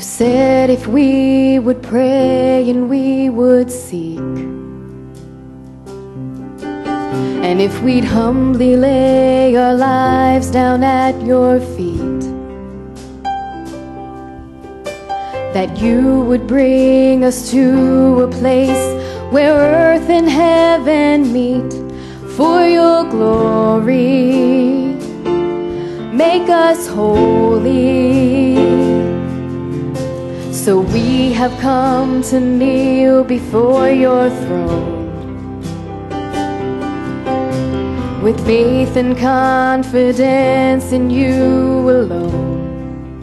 You said if we would pray and we would seek, and if we'd humbly lay our lives down at your feet, that you would bring us to a place where earth and heaven meet for your glory. Make us holy. So we have come to kneel before your throne. With faith and confidence in you alone.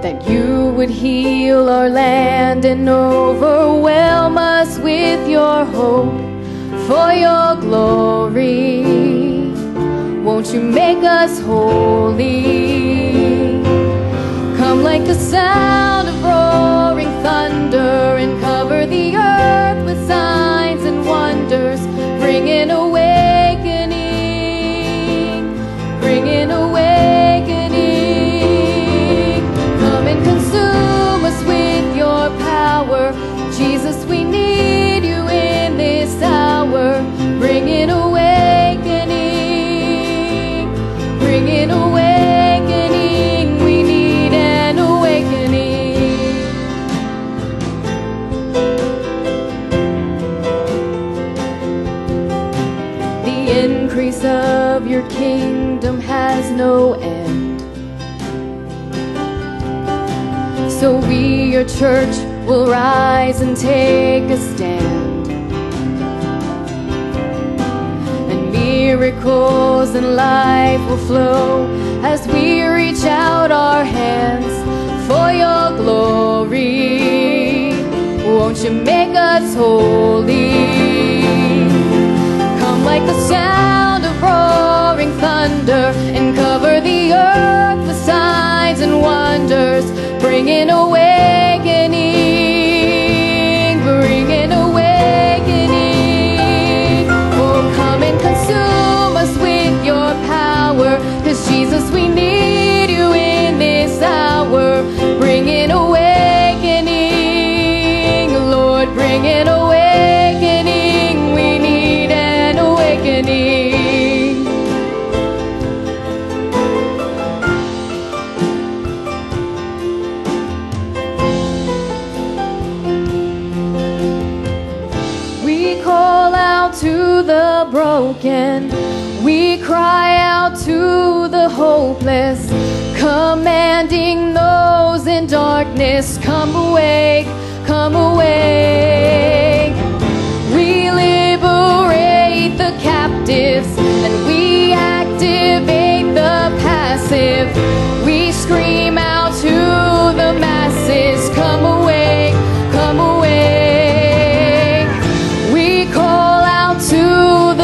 That you would heal our land and overwhelm us with your hope for your glory. Won't you make us holy? Like the sound of roaring thunder and cover the earth with signs and wonders. Bring an awakening, bring an awakening. Come and consume us with your power. Jesus, we need The increase of your kingdom has no end. So we, your church, will rise and take a stand. And miracles and life will flow as we reach out our hands for your glory. Won't you make us holy? Like the sound the broken. We cry out to the hopeless, commanding those in darkness, come awake, come awake.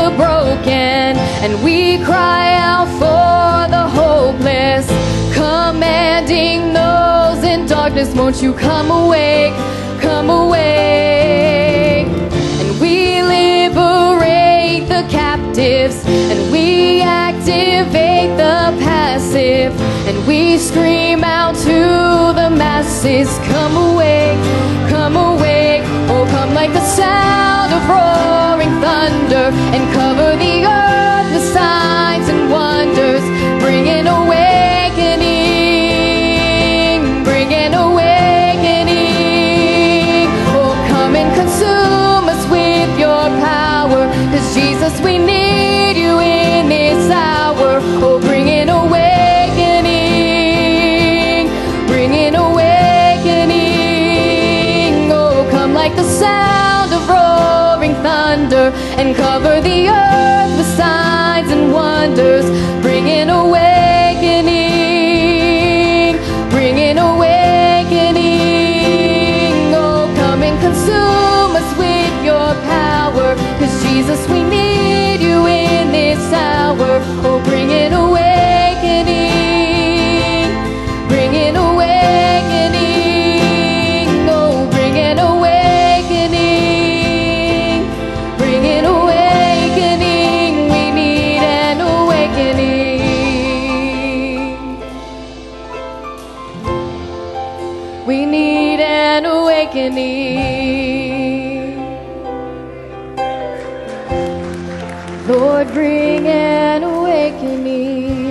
The broken and we cry out for the hopeless, commanding those in darkness, won't you come awake, come awake. And we liberate the captives and we activate the passive and we scream out to the masses, come awake, come awake. Oh, come like the sound of roaring thunder and cover the earth with signs and wonders. Bring an awakening, bring an awakening. Oh, come and consume us with your power. Cause Jesus, we need you in this hour. Oh, bring an awakening, bring an awakening. Oh, come like the sound thunder and cover the earth with signs and wonders. Bring an awakening, bring an awakening. Oh, come and consume us with your power. Cause Jesus, we awakening. Lord, bring an awakening.